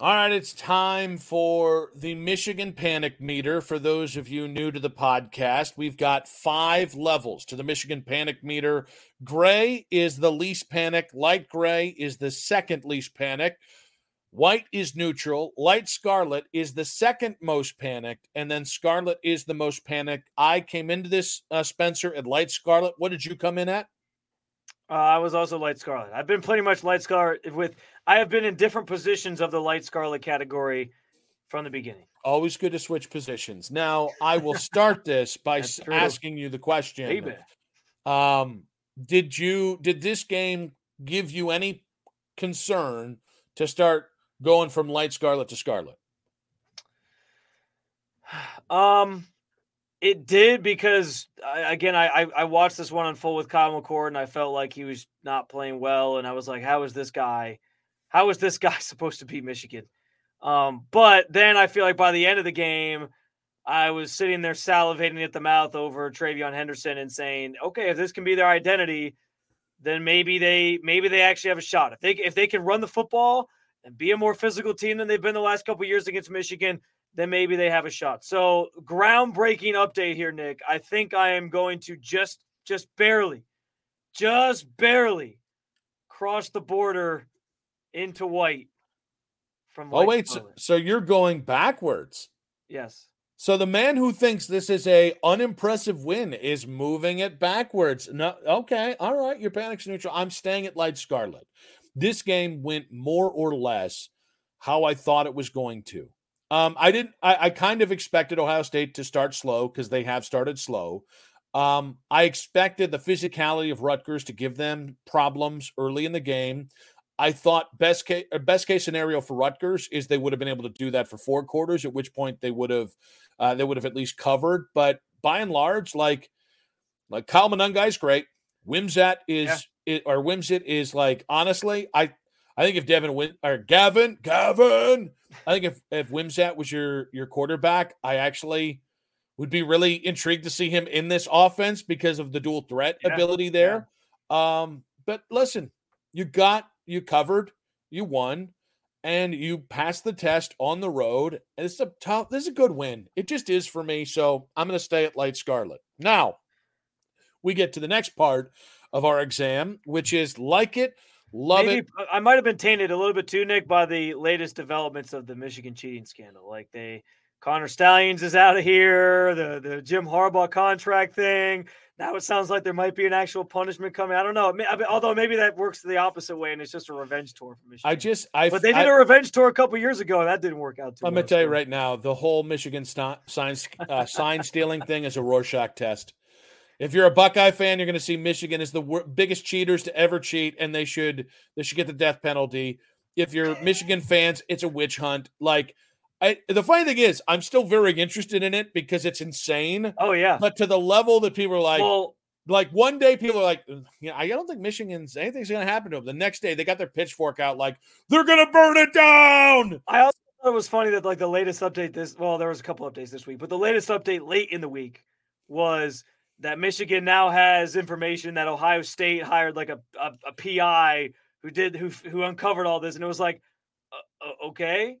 All right, it's time for the Michigan Panic Meter. For those of you new to the podcast, we've got five levels to the Michigan Panic Meter. Gray is the least panic, light gray is the second least panic, white is neutral, light scarlet is the second most panicked, and then scarlet is the most panicked. I came into this, uh, Spencer, at light scarlet. What did you come in at? Uh, I was also light scarlet. I've been pretty much light scarlet with. I have been in different positions of the light scarlet category from the beginning. Always good to switch positions. Now I will start this by s- asking you the question. Um, did you did this game give you any concern to start going from light scarlet to scarlet? Um, it did because again, I, I I watched this one unfold with Kyle McCord, and I felt like he was not playing well, and I was like, how is this guy? How is this guy supposed to beat Michigan? Um, but then I feel like by the end of the game, I was sitting there salivating at the mouth over TreVeyon Henderson and saying, okay, if this can be their identity, then maybe they maybe they actually have a shot. If they if they can run the football and be a more physical team than they've been the last couple years against Michigan, then maybe they have a shot. So groundbreaking update here, Nick. I think I am going to just just barely, just barely cross the border into white from Oh wait, so, so you're going backwards. yes. So the man who thinks this is a unimpressive win is moving it backwards. No, okay, all right, your panic's neutral. I'm staying at light scarlet. This game went more or less how I thought it was going to. Um, I didn't. I, I kind of expected Ohio State to start slow because they have started slow. Um, I expected the physicality of Rutgers to give them problems early in the game. I thought best case best case scenario for Rutgers is they would have been able to do that for four quarters, at which point they would have uh, they would have at least covered. But by and large, like like Kyle is great. Wimsatt is it, or Wimsit is like honestly, I I think if Devin Win or Gavin Gavin, I think if if Wimsatt was your your quarterback, I actually would be really intrigued to see him in this offense because of the dual threat Yeah, ability there. Um, but listen, you got you covered, you won, and you passed the test on the road. And it's a tough, this is a good win. It just is for me. So I'm gonna stay at light scarlet. Now we get to the next part of our exam, which is like it, love Maybe it. I- might have been tainted a little bit too, Nick, by the latest developments of the Michigan cheating scandal. Like they Connor Stalions is out of here, the the Jim Harbaugh contract thing. Now it sounds like there might be an actual punishment coming. I don't know. May- I mean, Although maybe that works the opposite way, and it's just a revenge tour for Michigan. I just I but they did I, a revenge tour a couple years ago, and that didn't work out too. I'm well, gonna tell you right now, the whole Michigan st- sign uh, sign stealing thing is a Rorschach test. If you're a Buckeye fan, you're going to see Michigan as the wor- biggest cheaters to ever cheat, and they should they should get the death penalty. If you're Michigan fans, it's a witch hunt. Like, I the funny thing is, I'm still very interested in it because it's insane. Oh yeah. But to the level that people are like, well, like one day people are like, yeah, I don't think Michigan's anything's going to happen to them. The next day they got their pitchfork out, like they're going to burn it down. I also thought it was funny that like the latest update this well, there was a couple updates this week, but the latest update late in the week was that Michigan now has information that Ohio State hired like a a, a PI who did who who uncovered all this, and it was like, uh, uh, okay,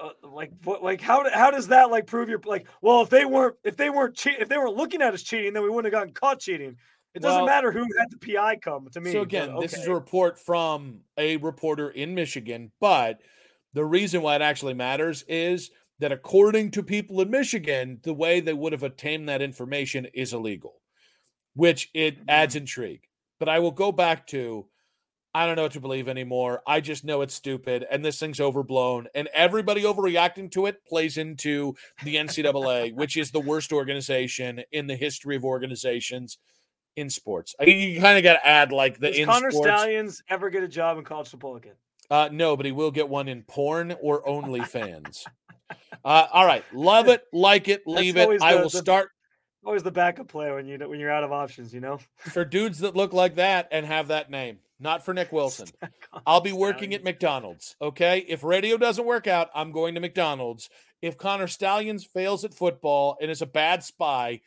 uh, like what like how how does that like prove your like well if they weren't if they weren't cheat if they weren't looking at us cheating then we wouldn't have gotten caught cheating. It doesn't Well- matter who had the pi come to me So but again, this is a report from a reporter in Michigan, but the reason why it actually matters is that according to people in Michigan, the way they would have obtained that information is illegal, which it adds mm. intrigue. But I will go back to I don't know what to believe anymore. I just know it's stupid and this thing's overblown. And everybody overreacting to it plays into the NCAA, which is the worst organization in the history of organizations in sports. I mean, you kind of got to add like the Does in Connor sports. Stalions ever get a job in college football again? Uh, no, but he will get one in porn or OnlyFans. uh, all right, love it, like it, leave it. always I the- will the- start Always the backup player when you when you're out of options, you know. for dudes that look like that and have that name. Not for Nick Wilson. I'll be working at McDonald's. Okay. If radio doesn't work out, I'm going to McDonald's. If Connor Stalions fails at football and is a bad spy,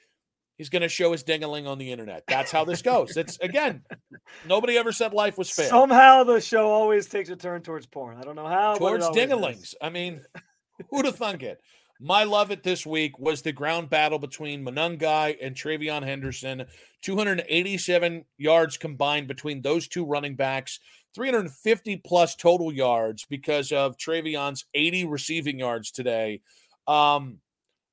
he's going to show his dingaling on the internet. That's how this goes. It's again, nobody ever said life was fair. Somehow the show always takes a turn towards porn. I don't know how. Towards dingalings. I mean, who'd have thunk it? My love it this week was the ground battle between Monangai and TreVeyon Henderson. 287 yards combined between those two running backs, 350 plus total yards because of TreVeyon's 80 receiving yards today. Um,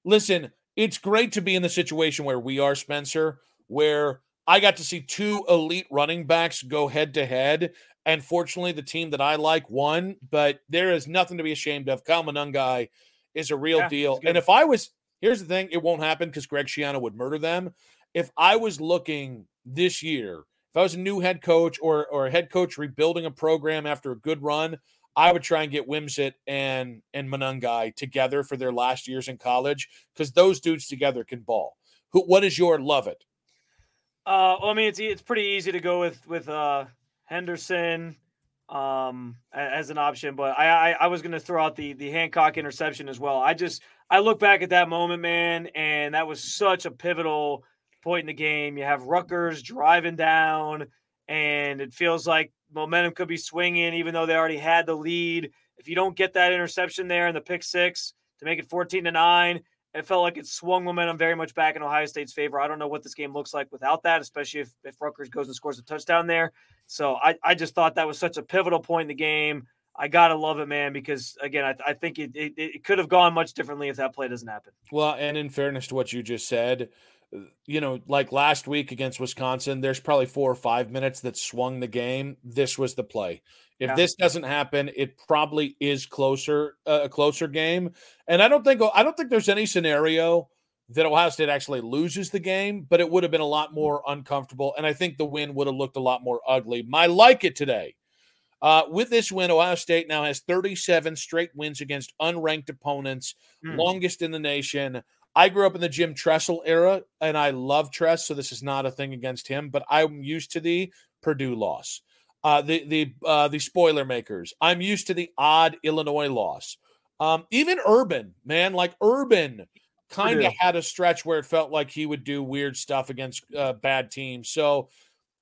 listen, it's great to be in the situation where we are, Spencer, where I got to see two elite running backs go head to head. And fortunately, the team that I like won, but there is nothing to be ashamed of. Kyle Monangai is a real Yeah, deal. And if I was, here's the thing, it won't happen because Greg Schiano would murder them. If I was looking this year, if I was a new head coach or or a head coach rebuilding a program after a good run, I would try and get Wimsatt and and Monangai together for their last years in college because those dudes together can ball. Who? What is your love it? Uh, well, I mean, it's it's pretty easy to go with with uh, Henderson um, as an option, but I I, I was going to throw out the the Hancock interception as well. I just I look back at that moment, man, and that was such a pivotal point in the game. You have Rutgers driving down, and it feels like momentum could be swinging, even though they already had the lead. If you don't get that interception there in the pick six to make it fourteen to nine, it felt like it swung momentum very much back in Ohio State's favor. I don't know what this game looks like without that, especially if, if Rutgers goes and scores a touchdown there. So I, I just thought that was such a pivotal point in the game. I gotta love it, man, because again, I, I think it, it, it could have gone much differently if that play doesn't happen. Well, and in fairness to what you just said, you know, like last week against Wisconsin, there's probably four or five minutes that swung the game. This was the play. If Yeah. this doesn't happen, it probably is closer uh, a closer game. And I don't think I don't think there's any scenario that Ohio State actually loses the game, but it would have been a lot more uncomfortable. And I think the win would have looked a lot more ugly. My like it today. Uh, with this win, Ohio State now has 37 straight wins against unranked opponents, Hmm. longest in the nation. I grew up in the Jim Tressel era, and I love Tress, so this is not a thing against him. But I'm used to the Purdue loss, uh, the the uh, the spoiler makers. I'm used to the odd Illinois loss. Um, even Urban, man, like Urban, kind of had a stretch where it felt like he would do weird stuff against uh, bad teams. So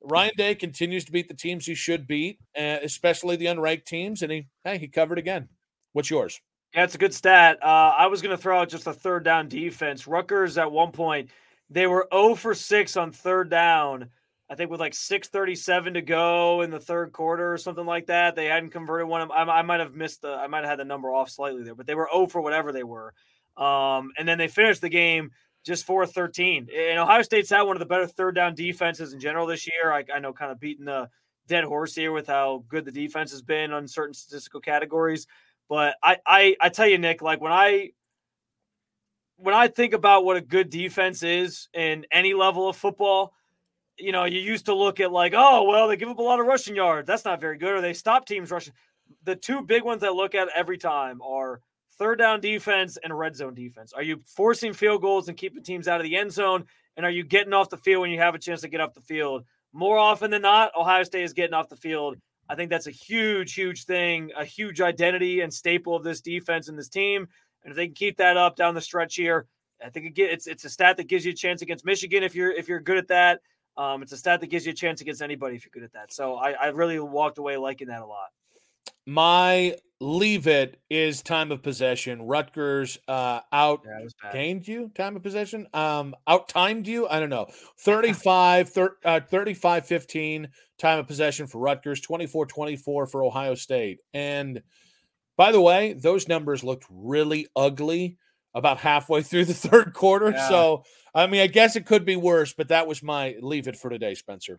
Ryan Day continues to beat the teams he should beat, uh, especially the unranked teams, and he hey he covered again. What's yours? Yeah, it's a good stat. Uh, I was going to throw out just a third down defense. Rutgers at one point they were 0 for 6 on third down. I think with like 6:37 to go in the third quarter or something like that. They hadn't converted one. I, I might have missed the. I might have had the number off slightly there, but they were 0 for whatever they were. Um, and then they finished the game just 4-13. And Ohio State's had one of the better third down defenses in general this year. I, I know, kind of beating the dead horse here with how good the defense has been on certain statistical categories. But I, I, I tell you, Nick, like when I when I think about what a good defense is in any level of football, you know, you used to look at like, oh, well, they give up a lot of rushing yards. That's not very good. Or they stop teams rushing. The two big ones I look at every time are third down defense and red zone defense. Are you forcing field goals and keeping teams out of the end zone? And are you getting off the field when you have a chance to get off the field? More often than not, Ohio State is getting off the field. I think that's a huge, huge thing, a huge identity and staple of this defense and this team. And if they can keep that up down the stretch here, I think it's it's a stat that gives you a chance against Michigan if you're if you're good at that. Um, it's a stat that gives you a chance against anybody if you're good at that. So I, I really walked away liking that a lot. My leave it is time of possession. Rutgers uh, out gained you time of possession. Um, out timed you. I don't know. 35, thir- uh, 35 15 time of possession for Rutgers, 24 24 for Ohio State. And by the way, those numbers looked really ugly about halfway through the third quarter. Yeah. So, I mean, I guess it could be worse, but that was my leave it for today, Spencer.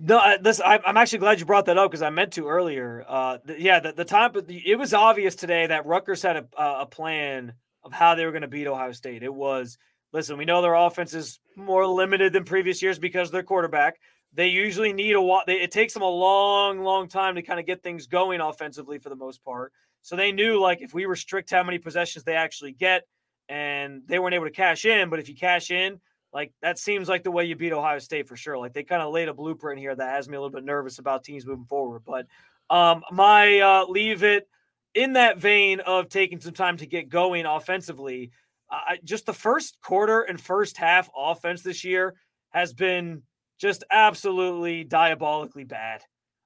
No, this I, I'm actually glad you brought that up because I meant to earlier. Uh, yeah, the, the time, it was obvious today that Rutgers had a, a plan of how they were going to beat Ohio State. It was listen, we know their offense is more limited than previous years because their quarterback. They usually need a while. It takes them a long, long time to kind of get things going offensively for the most part. So they knew like if we restrict how many possessions they actually get, and they weren't able to cash in, but if you cash in, like that seems like the way you beat Ohio State for sure. Like they kind of laid a blueprint here that has me a little bit nervous about teams moving forward. But um, my uh, leave it in that vein of taking some time to get going offensively. I just the first quarter and first half offense this year has been just absolutely diabolically bad.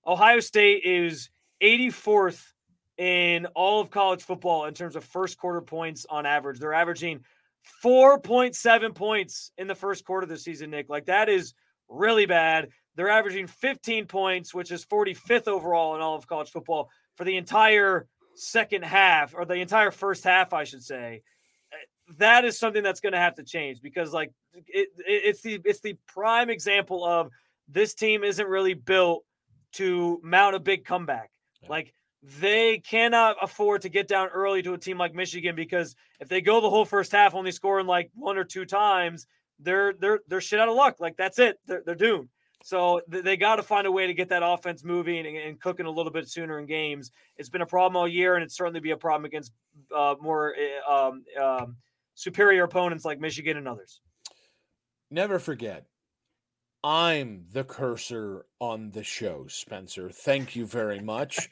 Ohio State is 84th in all of college football in terms of first quarter points on average. They're averaging 4.7 points in the first quarter of the season, Nick. Like that is really bad. They're averaging 15 points, which is 45th overall in all of college football for the entire second half or the entire first half, I should say. Eh, that is something that's going to have to change because, like, it, it, it's the it's the prime example of this team isn't really built to mount a big comeback. Yeah. Like they cannot afford to get down early to a team like Michigan because if they go the whole first half only scoring like one or two times, they're they're they're shit out of luck. Like that's it. They're they're doomed. So they got to find a way to get that offense moving and, cooking a little bit sooner in games. It's been a problem all year, and it's certainly be a problem against uh, more uh, um, um, superior opponents like Michigan and others. Never forget, I'm the cursor on the show, Spencer. Thank you very much.